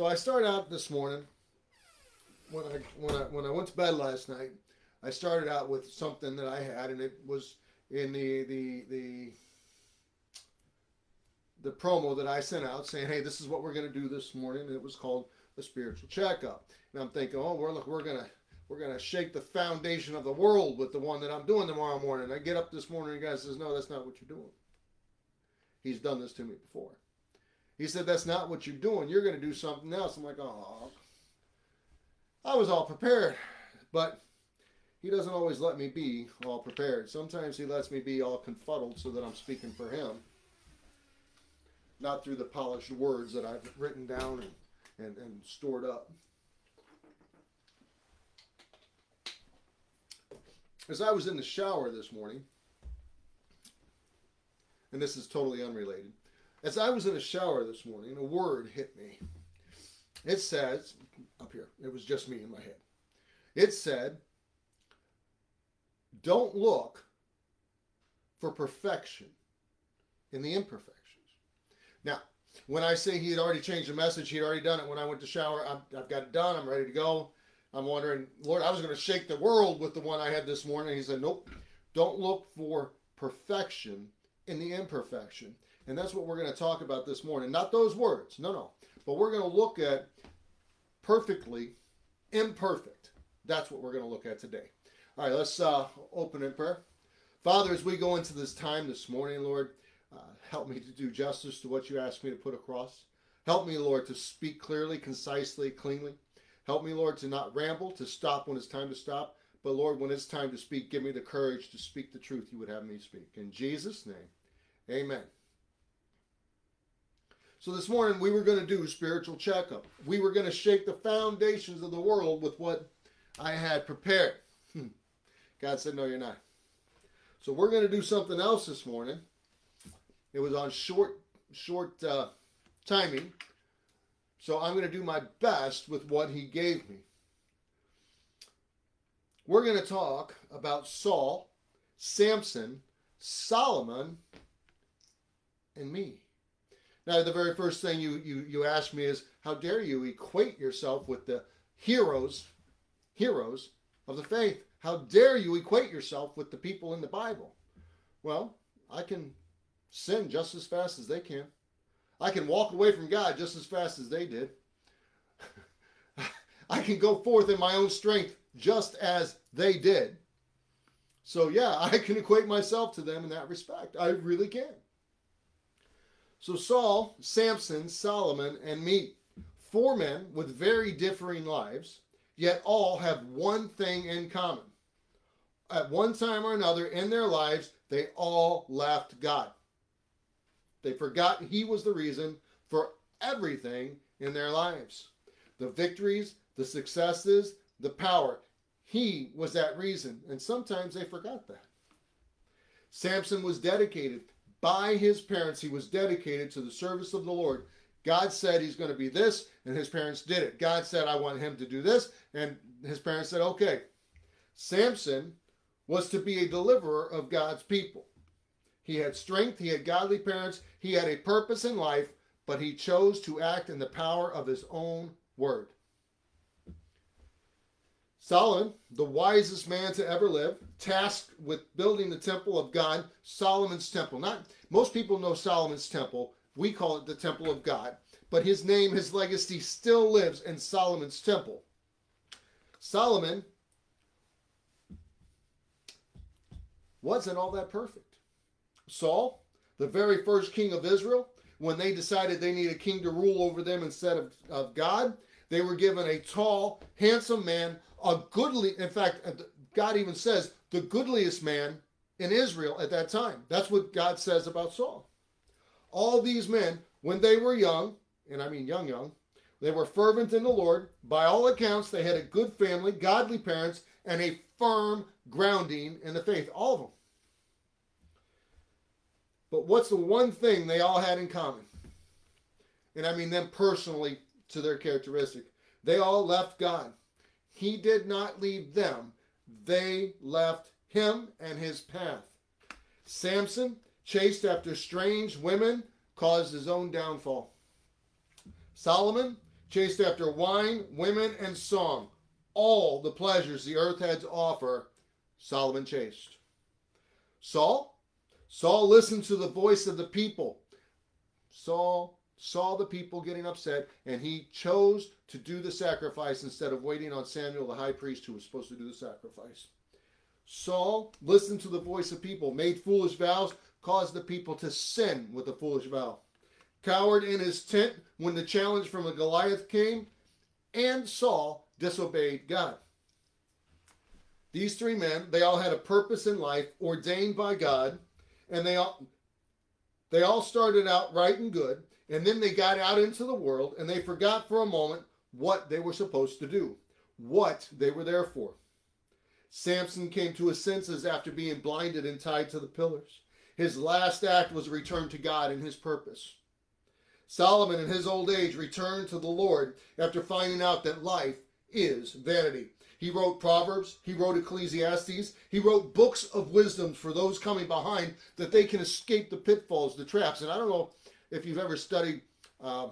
So I start out this morning when I when I when I went to bed last night. I started out with something that I had, and it was in the the the the promo that I sent out saying, "Hey, this is what we're going to do this morning." And it was called a spiritual checkup. And I'm thinking, "Oh, we're look, we're gonna we're gonna shake the foundation of the world with the one that I'm doing tomorrow morning." I get up this morning, and the guy says, "No, that's not what you're doing." He's done this to me before. He said, "That's not what you're doing. You're going to do something else." I'm like, "Oh." I was all prepared, but he doesn't always let me be all prepared. Sometimes he lets me be all confuddled so that I'm speaking for him not through the polished words that I've written down and, and, and stored up. As I was in the shower this morning, and this is totally unrelated, as I was in the shower this morning, a word hit me. It says, up here, it was just me in my head. It said, don't look for perfection in the imperfections. Now, when I say he had already changed the message, he had already done it when I went to shower. I've, I've got it done. I'm ready to go. I'm wondering, Lord, I was going to shake the world with the one I had this morning. He said, Nope, don't look for perfection in the imperfection. And that's what we're going to talk about this morning. Not those words, no, no. But we're going to look at perfectly imperfect. That's what we're going to look at today. All right, let's uh, open in prayer. Father, as we go into this time this morning, Lord, uh, help me to do justice to what you asked me to put across. Help me, Lord, to speak clearly, concisely, cleanly. Help me, Lord, to not ramble, to stop when it's time to stop. But, Lord, when it's time to speak, give me the courage to speak the truth you would have me speak. In Jesus' name, amen. So this morning we were going to do a spiritual checkup. We were going to shake the foundations of the world with what I had prepared. Hmm. God said, No, you're not. So we're going to do something else this morning. It was on short, short uh, timing. So I'm going to do my best with what he gave me. We're going to talk about Saul, Samson, Solomon, and me. Now, the very first thing you, you, you ask me is, how dare you equate yourself with the heroes, heroes of the faith? How dare you equate yourself with the people in the Bible? Well, I can sin just as fast as they can. I can walk away from God just as fast as they did. I can go forth in my own strength just as they did. So, yeah, I can equate myself to them in that respect. I really can. So, Saul, Samson, Solomon, and me, four men with very differing lives, yet all have one thing in common. At one time or another in their lives, they all left God. They forgot he was the reason for everything in their lives the victories, the successes, the power. He was that reason. And sometimes they forgot that. Samson was dedicated by his parents, he was dedicated to the service of the Lord. God said he's going to be this, and his parents did it. God said, I want him to do this, and his parents said, okay. Samson was to be a deliverer of God's people. He had strength, he had godly parents, he had a purpose in life, but he chose to act in the power of his own word. Solomon, the wisest man to ever live, tasked with building the temple of God, Solomon's temple. Not most people know Solomon's temple. We call it the temple of God. But his name, his legacy still lives in Solomon's temple. Solomon wasn't all that perfect. Saul, the very first king of Israel, when they decided they need a king to rule over them instead of, of God, they were given a tall, handsome man, a goodly, in fact, uh, God even says, the goodliest man in Israel at that time. That's what God says about Saul. All these men, when they were young, and I mean young, young, they were fervent in the Lord. By all accounts, they had a good family, godly parents, and a firm grounding in the faith. All of them. But what's the one thing they all had in common? And I mean them personally to their characteristic. They all left God. He did not leave them, they left him and his path. Samson, chased after strange women, caused his own downfall. Solomon, chased after wine, women, and song. All the pleasures the earth had to offer, Solomon chased. Saul? Saul listened to the voice of the people. Saul saw the people getting upset and he chose to do the sacrifice instead of waiting on Samuel, the high priest, who was supposed to do the sacrifice. Saul listened to the voice of people, made foolish vows, caused the people to sin with a foolish vow. Cowered in his tent when the challenge from a Goliath came, and Saul disobeyed God. These three men, they all had a purpose in life ordained by God, and they all they all started out right and good, and then they got out into the world and they forgot for a moment what they were supposed to do, what they were there for. Samson came to his senses after being blinded and tied to the pillars. His last act was a return to God and his purpose. Solomon, in his old age, returned to the Lord after finding out that life is vanity. He wrote Proverbs, he wrote Ecclesiastes, he wrote books of wisdom for those coming behind that they can escape the pitfalls, the traps. And I don't know if you've ever studied um,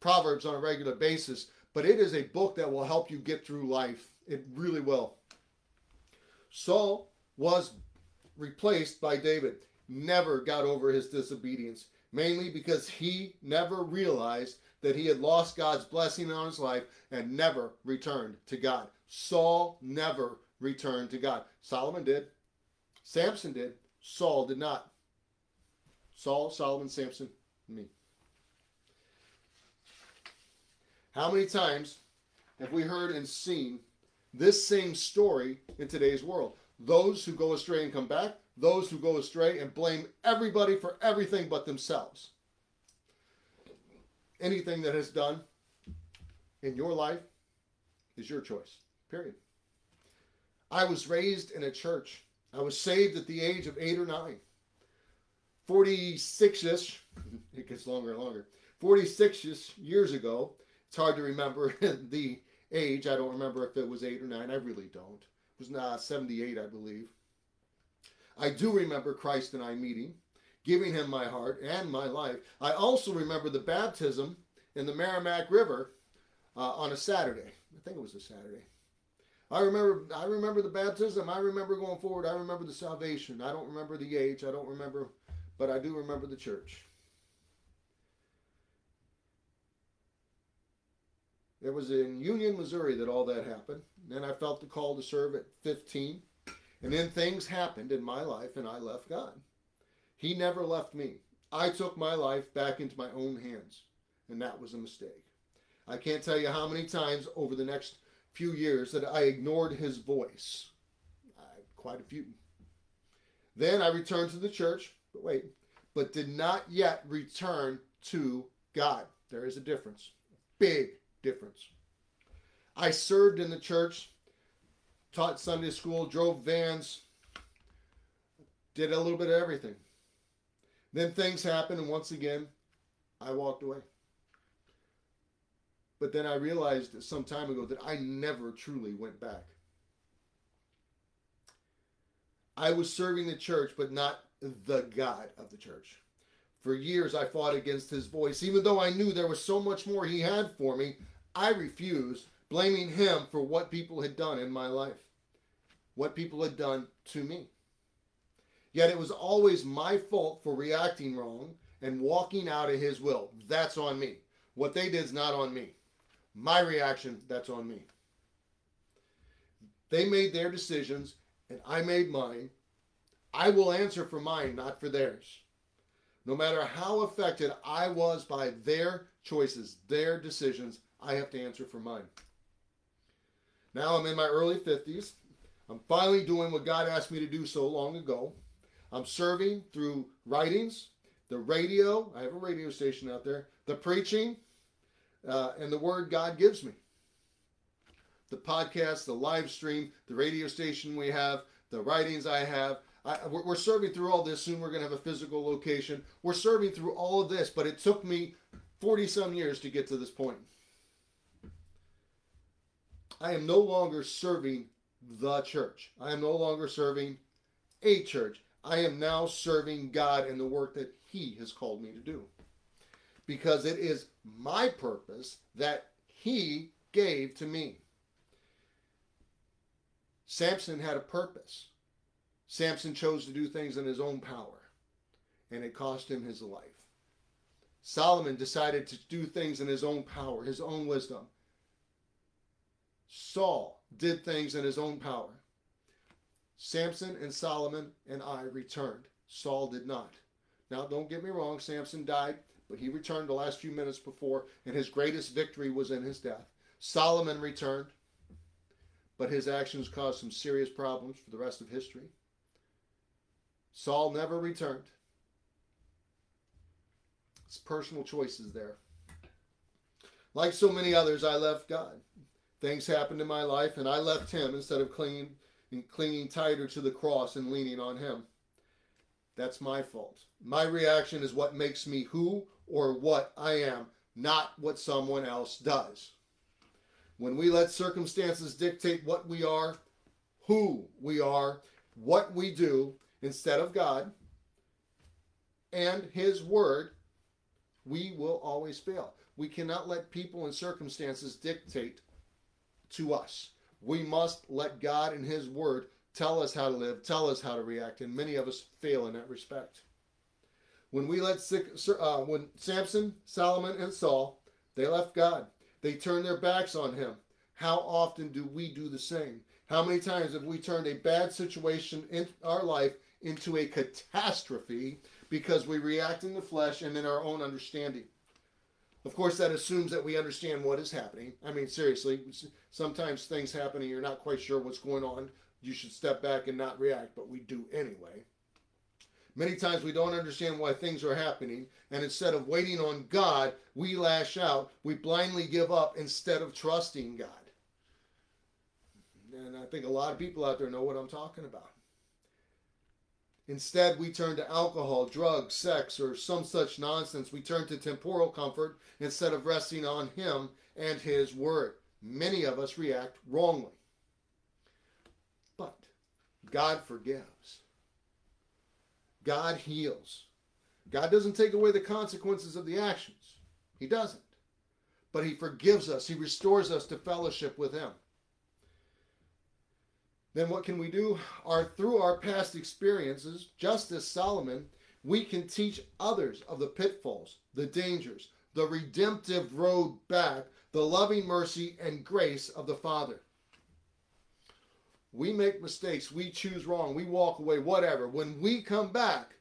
Proverbs on a regular basis, but it is a book that will help you get through life. It really will. Saul was replaced by David, never got over his disobedience mainly because he never realized that he had lost God's blessing on his life and never returned to God. Saul never returned to God. Solomon did. Samson did. Saul did not. Saul, Solomon, Samson, me. How many times have we heard and seen this same story in today's world? Those who go astray and come back, those who go astray and blame everybody for everything but themselves. Anything that is done in your life is your choice, period. I was raised in a church. I was saved at the age of eight or nine. 46 ish, it gets longer and longer. 46 ish years ago, it's hard to remember the age. I don't remember if it was eight or nine. I really don't. It was not 78, I believe. I do remember Christ and I meeting, giving him my heart and my life. I also remember the baptism in the Meramec River uh, on a Saturday. I think it was a Saturday. I remember I remember the baptism. I remember going forward. I remember the salvation. I don't remember the age. I don't remember, but I do remember the church. It was in Union, Missouri that all that happened. Then I felt the call to serve at 15. And then things happened in my life and I left God. He never left me. I took my life back into my own hands, and that was a mistake. I can't tell you how many times over the next few years that I ignored his voice. I, quite a few. Then I returned to the church, but wait, but did not yet return to God. There is a difference, big difference. I served in the church taught Sunday school, drove vans, did a little bit of everything. Then things happened, and once again, I walked away. But then I realized some time ago that I never truly went back. I was serving the church, but not the God of the church. For years, I fought against his voice. Even though I knew there was so much more he had for me, I refused, blaming him for what people had done in my life what people had done to me. Yet it was always my fault for reacting wrong and walking out of his will. That's on me. What they did is not on me. My reaction, that's on me. They made their decisions and I made mine. I will answer for mine, not for theirs. No matter how affected I was by their choices, their decisions, I have to answer for mine. Now I'm in my early 50s. I'm finally doing what God asked me to do so long ago. I'm serving through writings, the radio. I have a radio station out there, the preaching, uh, and the word God gives me. The podcast, the live stream, the radio station we have, the writings I have. I, we're, we're serving through all this. Soon we're going to have a physical location. We're serving through all of this, but it took me 40 some years to get to this point. I am no longer serving the church. I am no longer serving a church. I am now serving God in the work that He has called me to do. because it is my purpose that he gave to me. Samson had a purpose. Samson chose to do things in his own power, and it cost him his life. Solomon decided to do things in his own power, his own wisdom. Saul did things in his own power. Samson and Solomon and I returned. Saul did not. Now, don't get me wrong, Samson died, but he returned the last few minutes before, and his greatest victory was in his death. Solomon returned, but his actions caused some serious problems for the rest of history. Saul never returned. It's personal choices there. Like so many others, I left God. Things happened in my life, and I left Him instead of clinging and clinging tighter to the cross and leaning on Him. That's my fault. My reaction is what makes me who or what I am, not what someone else does. When we let circumstances dictate what we are, who we are, what we do, instead of God and His Word, we will always fail. We cannot let people and circumstances dictate to us. We must let God and His Word tell us how to live, tell us how to react, and many of us fail in that respect. When we let uh, when Samson, Solomon, and Saul, they left God. They turned their backs on Him. How often do we do the same? How many times have we turned a bad situation in our life into a catastrophe because we react in the flesh and in our own understanding? Of course, that assumes that we understand what is happening. I mean, seriously, sometimes things happen and you're not quite sure what's going on. You should step back and not react, but we do anyway. Many times we don't understand why things are happening, and instead of waiting on God, we lash out. We blindly give up instead of trusting God. And I think a lot of people out there know what I'm talking about. Instead, we turn to alcohol, drugs, sex, or some such nonsense. We turn to temporal comfort instead of resting on Him and His Word. Many of us react wrongly. But God forgives, God heals. God doesn't take away the consequences of the actions, He doesn't. But He forgives us, He restores us to fellowship with Him then what can we do? Our through our past experiences, just as Solomon, we can teach others of the pitfalls, the dangers, the redemptive road back, the loving mercy and grace of the Father. We make mistakes, we choose wrong, we walk away, whatever. When we come back,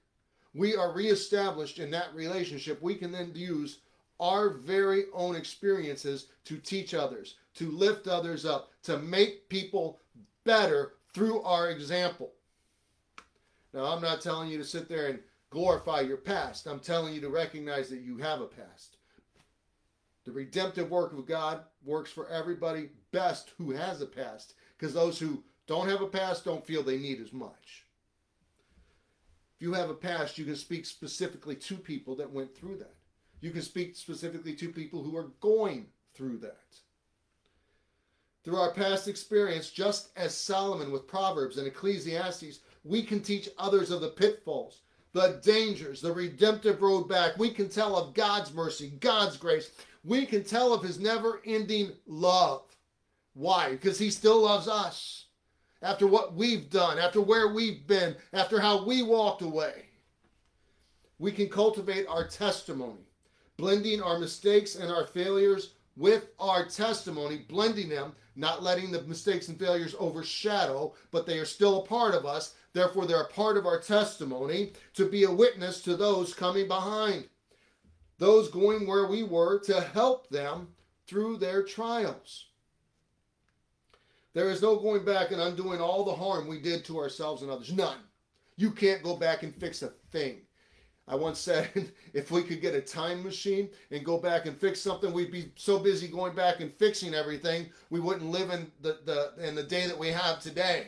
we are reestablished in that relationship. We can then use our very own experiences to teach others, to lift others up, to make people better through our example. Now, I'm not telling you to sit there and glorify your past. I'm telling you to recognize that you have a past. The redemptive work of God works for everybody best who has a past, because those who don't have a past don't feel they need as much. If you have a past, you can speak specifically to people that went through that. You can speak specifically to people who are going through that through our past experience, just as Solomon with Proverbs and Ecclesiastes, we can teach others of the pitfalls, the dangers, the redemptive road back. We can tell of God's mercy, God's grace. We can tell of his never ending love. Why? Because he still loves us. After what we've done, after where we've been, after how we walked away, we can cultivate our testimony, blending our mistakes and our failures with our testimony, blending them not letting the mistakes and failures overshadow, but they are still a part of us. Therefore, they're a part of our testimony to be a witness to those coming behind, those going where we were to help them through their trials. There is no going back and undoing all the harm we did to ourselves and others. None. You can't go back and fix a thing. I once said if we could get a time machine and go back and fix something, we'd be so busy going back and fixing everything, we wouldn't live in the, the in the day that we have today.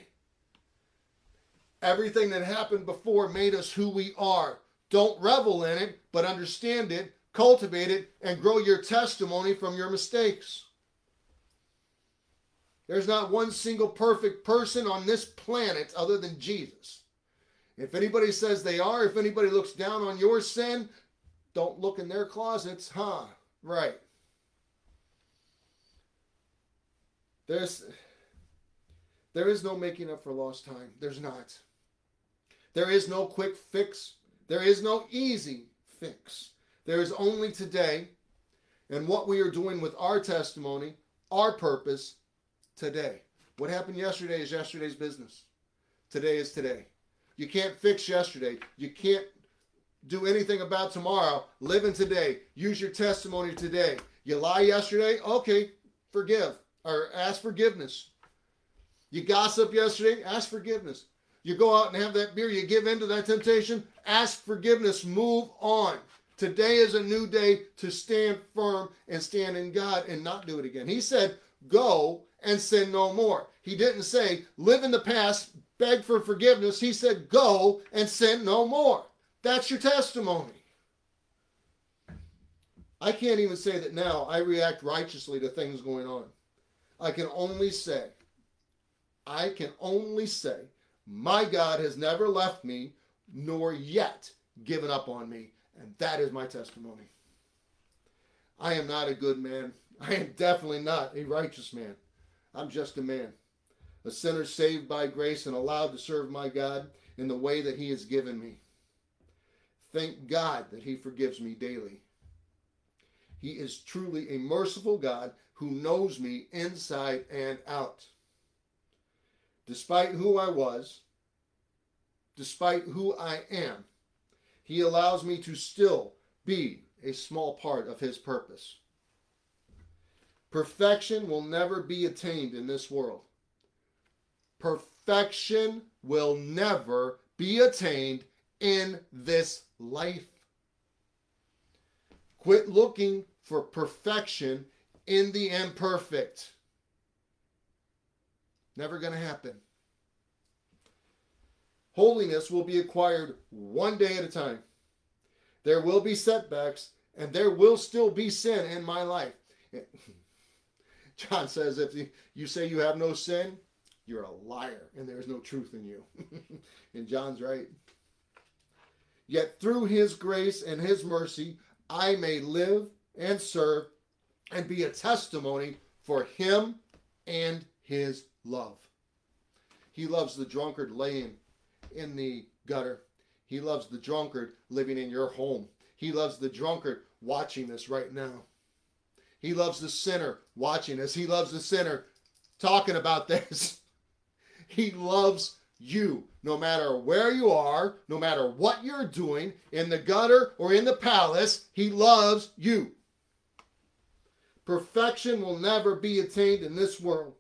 Everything that happened before made us who we are. Don't revel in it, but understand it, cultivate it, and grow your testimony from your mistakes. There's not one single perfect person on this planet other than Jesus. If anybody says they are, if anybody looks down on your sin, don't look in their closets, huh? Right. There's there is no making up for lost time. There's not. There is no quick fix. There is no easy fix. There is only today and what we are doing with our testimony, our purpose today. What happened yesterday is yesterday's business. Today is today. You can't fix yesterday. You can't do anything about tomorrow. Live in today. Use your testimony today. You lie yesterday? Okay, forgive or ask forgiveness. You gossip yesterday? Ask forgiveness. You go out and have that beer, you give in to that temptation? Ask forgiveness. Move on. Today is a new day to stand firm and stand in God and not do it again. He said, Go and sin no more. He didn't say, Live in the past, beg for forgiveness. He said, Go and sin no more. That's your testimony. I can't even say that now I react righteously to things going on. I can only say, I can only say, my God has never left me nor yet given up on me. And that is my testimony. I am not a good man. I am definitely not a righteous man. I'm just a man, a sinner saved by grace and allowed to serve my God in the way that He has given me. Thank God that He forgives me daily. He is truly a merciful God who knows me inside and out. Despite who I was, despite who I am, he allows me to still be a small part of His purpose. Perfection will never be attained in this world. Perfection will never be attained in this life. Quit looking for perfection in the imperfect. Never going to happen. Holiness will be acquired one day at a time. There will be setbacks and there will still be sin in my life. John says, if you say you have no sin, you're a liar and there's no truth in you. and John's right. Yet through his grace and his mercy, I may live and serve and be a testimony for him and his love. He loves the drunkard laying in the gutter. He loves the drunkard living in your home. He loves the drunkard watching this right now. He loves the sinner watching this. He loves the sinner talking about this. He loves you no matter where you are, no matter what you're doing, in the gutter or in the palace. He loves you. Perfection will never be attained in this world.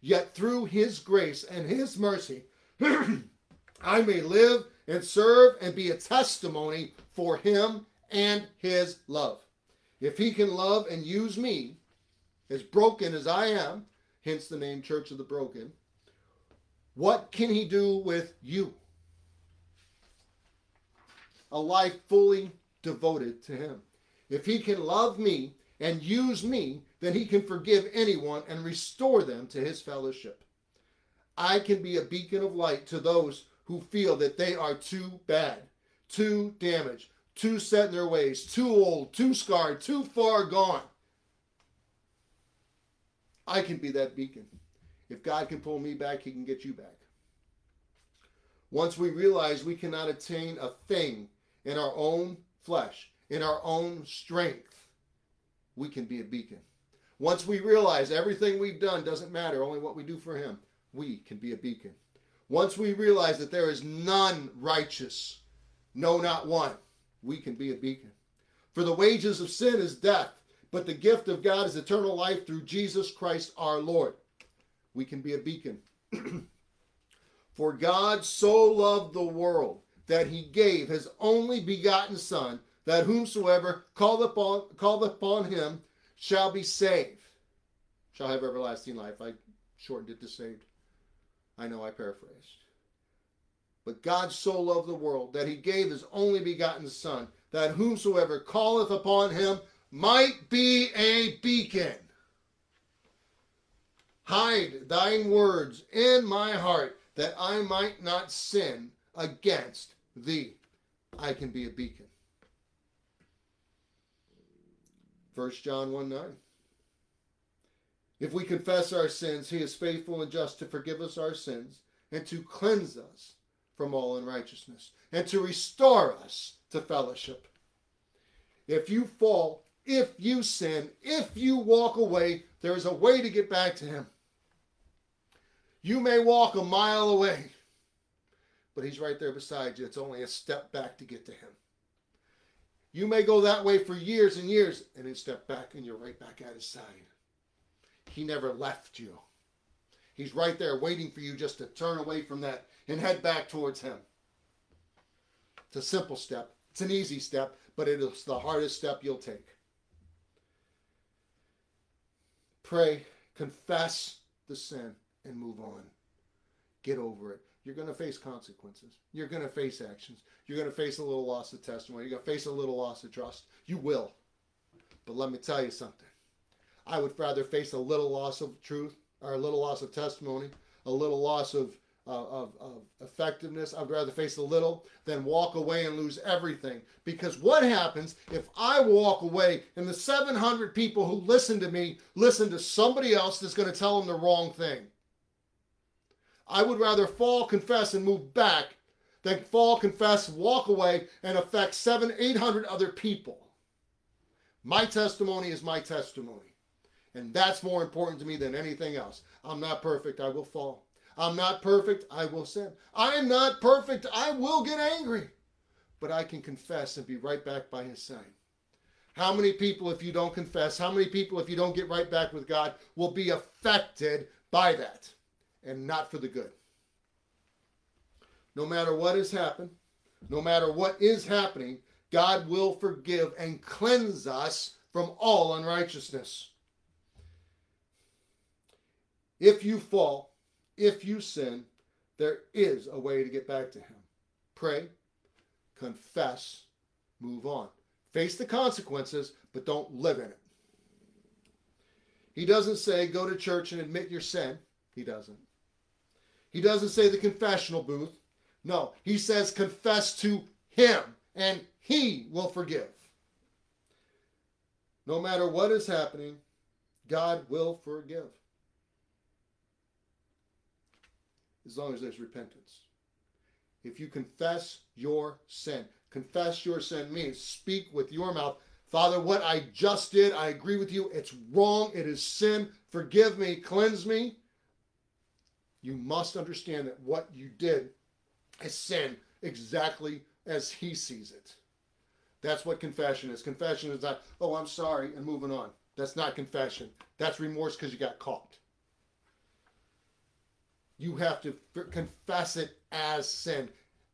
Yet through His grace and His mercy, I may live and serve and be a testimony for him and his love. If he can love and use me, as broken as I am, hence the name Church of the Broken, what can he do with you? A life fully devoted to him. If he can love me and use me, then he can forgive anyone and restore them to his fellowship. I can be a beacon of light to those who feel that they are too bad, too damaged, too set in their ways, too old, too scarred, too far gone. I can be that beacon. If God can pull me back, He can get you back. Once we realize we cannot attain a thing in our own flesh, in our own strength, we can be a beacon. Once we realize everything we've done doesn't matter, only what we do for Him, we can be a beacon. Once we realize that there is none righteous, no, not one, we can be a beacon. For the wages of sin is death, but the gift of God is eternal life through Jesus Christ our Lord. We can be a beacon. For God so loved the world that he gave his only begotten Son, that whomsoever calleth upon, calleth upon him shall be saved, shall have everlasting life. I shortened it to saved. I know I paraphrased. But God so loved the world that he gave his only begotten Son, that whomsoever calleth upon him might be a beacon. Hide thine words in my heart that I might not sin against thee. I can be a beacon. 1 John 1 9. If we confess our sins, he is faithful and just to forgive us our sins and to cleanse us from all unrighteousness and to restore us to fellowship. If you fall, if you sin, if you walk away, there is a way to get back to him. You may walk a mile away, but he's right there beside you. It's only a step back to get to him. You may go that way for years and years and then step back and you're right back at his side. He never left you. He's right there waiting for you just to turn away from that and head back towards him. It's a simple step. It's an easy step, but it is the hardest step you'll take. Pray, confess the sin, and move on. Get over it. You're going to face consequences. You're going to face actions. You're going to face a little loss of testimony. You're going to face a little loss of trust. You will. But let me tell you something. I would rather face a little loss of truth or a little loss of testimony, a little loss of, of, of effectiveness. I'd rather face a little than walk away and lose everything. Because what happens if I walk away and the 700 people who listen to me listen to somebody else that's going to tell them the wrong thing? I would rather fall, confess, and move back than fall, confess, walk away, and affect seven, eight hundred other people. My testimony is my testimony. And that's more important to me than anything else. I'm not perfect. I will fall. I'm not perfect. I will sin. I am not perfect. I will get angry. But I can confess and be right back by his side. How many people, if you don't confess, how many people, if you don't get right back with God, will be affected by that and not for the good? No matter what has happened, no matter what is happening, God will forgive and cleanse us from all unrighteousness. If you fall, if you sin, there is a way to get back to Him. Pray, confess, move on. Face the consequences, but don't live in it. He doesn't say go to church and admit your sin. He doesn't. He doesn't say the confessional booth. No, he says confess to Him and He will forgive. No matter what is happening, God will forgive. As long as there's repentance. If you confess your sin, confess your sin means speak with your mouth. Father, what I just did, I agree with you. It's wrong. It is sin. Forgive me. Cleanse me. You must understand that what you did is sin exactly as he sees it. That's what confession is. Confession is not, oh, I'm sorry, and moving on. That's not confession. That's remorse because you got caught you have to confess it as sin.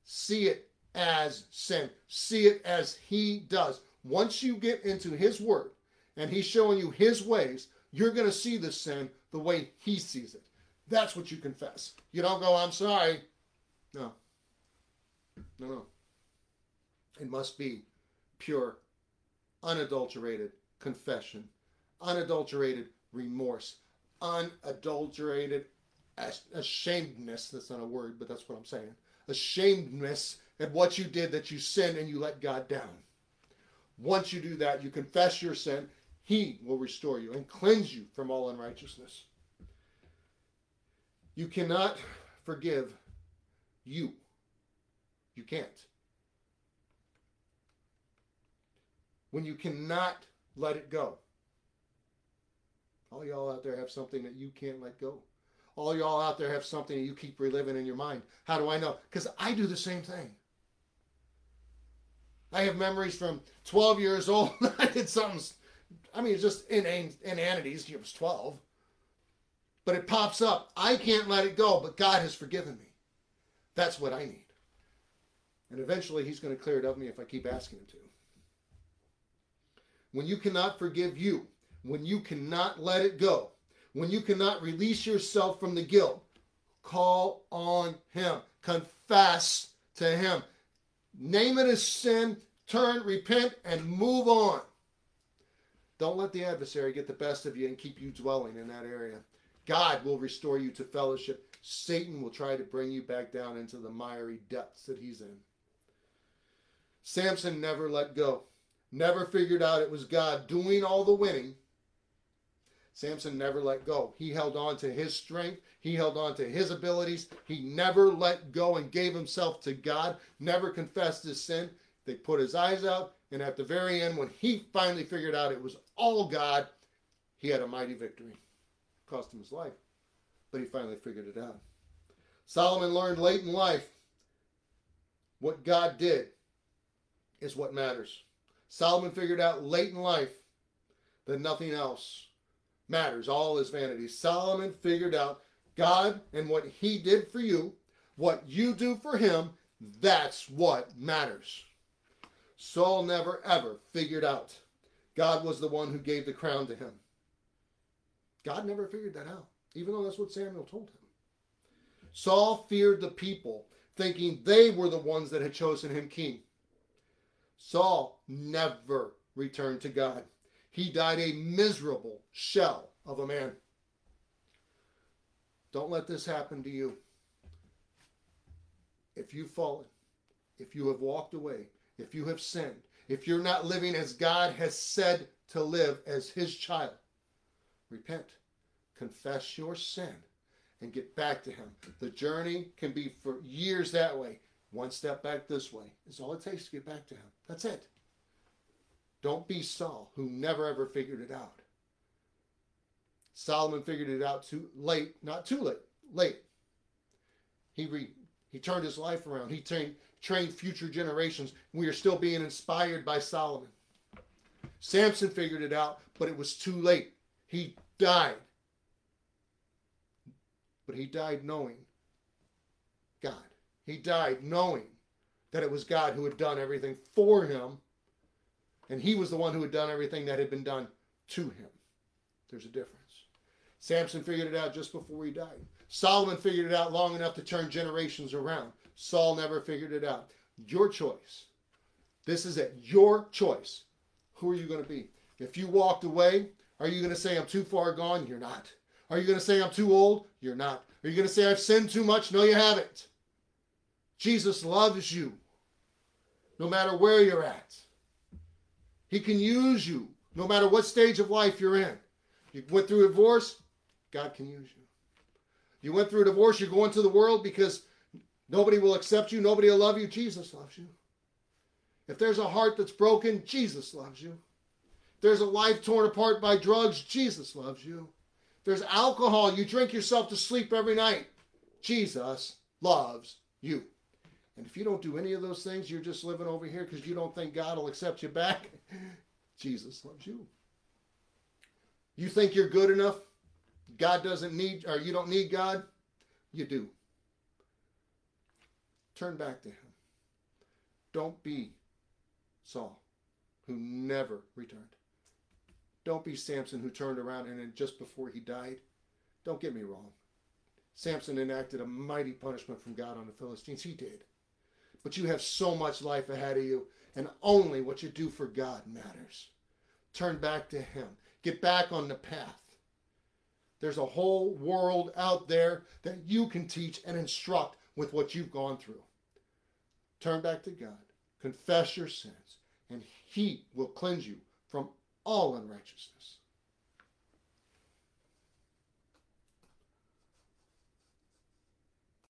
See it as sin. See it as He does. Once you get into His Word and He's showing you His ways, you're going to see the sin the way He sees it. That's what you confess. You don't go, I'm sorry. No. No, no. It must be pure, unadulterated confession, unadulterated remorse, unadulterated ashamedness, that's not a word, but that's what I'm saying. Ashamedness at what you did that you sinned and you let God down. Once you do that, you confess your sin, He will restore you and cleanse you from all unrighteousness. You cannot forgive you. You can't. When you cannot let it go. All y'all out there have something that you can't let go all y'all out there have something you keep reliving in your mind. How do I know? Because I do the same thing. I have memories from 12 years old. I did something, I mean, it's just in inanities. It was 12. But it pops up. I can't let it go, but God has forgiven me. That's what I need. And eventually he's going to clear it up me if I keep asking him to. When you cannot forgive you, when you cannot let it go, when you cannot release yourself from the guilt, call on Him. Confess to Him. Name it as sin, turn, repent, and move on. Don't let the adversary get the best of you and keep you dwelling in that area. God will restore you to fellowship. Satan will try to bring you back down into the miry depths that he's in. Samson never let go never figured out it was God doing all the winning, Samson never let go. He held on to his strength. He held on to his abilities. He never let go and gave himself to God, never confessed his sin. They put his eyes out, and at the very end, when he finally figured out it was all God, he had a mighty victory. Cost him his life, but he finally figured it out. Solomon learned late in life what God did is what matters. Solomon figured out late in life that nothing else matters. All is vanity. Solomon figured out God and what he did for you, what you do for him, that's what matters. Saul never ever figured out God was the one who gave the crown to him. God never figured that out, even though that's what Samuel told him. Saul feared the people, thinking they were the ones that had chosen him king. Saul never returned to God. He died a miserable shell of a man. Don't let this happen to you. If you've fallen, if you have walked away, if you have sinned, if you're not living as God has said to live as his child, repent, confess your sin, and get back to him. The journey can be for years that way. One step back this way is all it takes to get back to him. That's it. Don't be Saul, who never ever figured it out. Solomon figured it out too late, not too late, late. He re, he turned his life around. He trained trained future generations. We are still being inspired by Solomon. Samson figured it out, but it was too late. He died. But he died knowing God. He died knowing that it was God who had done everything for him and he was the one who had done everything that had been done to him. There's a difference. Samson figured it out just before he died. Solomon figured it out long enough to turn generations around. Saul never figured it out. Your choice. This is it. Your choice. Who are you going to be? If you walked away, are you going to say, I'm too far gone? You're not. Are you going to say, I'm too old? You're not. Are you going to say, I've sinned too much? No, you haven't. Jesus loves you no matter where you're at. He can use you no matter what stage of life you're in. You went through a divorce, God can use you. You went through a divorce, you're going to the world because nobody will accept you, nobody will love you. Jesus loves you. If there's a heart that's broken, Jesus loves you. If there's a life torn apart by drugs, Jesus loves you. If there's alcohol, you drink yourself to sleep every night, Jesus loves you. And if you don't do any of those things, you're just living over here because you don't think God will accept you back. Jesus loves you. You think you're good enough? God doesn't need, or you don't need God? You do. Turn back to Him. Don't be Saul, who never returned. Don't be Samson, who turned around and then just before he died. Don't get me wrong. Samson enacted a mighty punishment from God on the Philistines. He did. But you have so much life ahead of you, and only what you do for God matters. Turn back to Him, get back on the path. There's a whole world out there that you can teach and instruct with what you've gone through. Turn back to God, confess your sins, and He will cleanse you from all unrighteousness.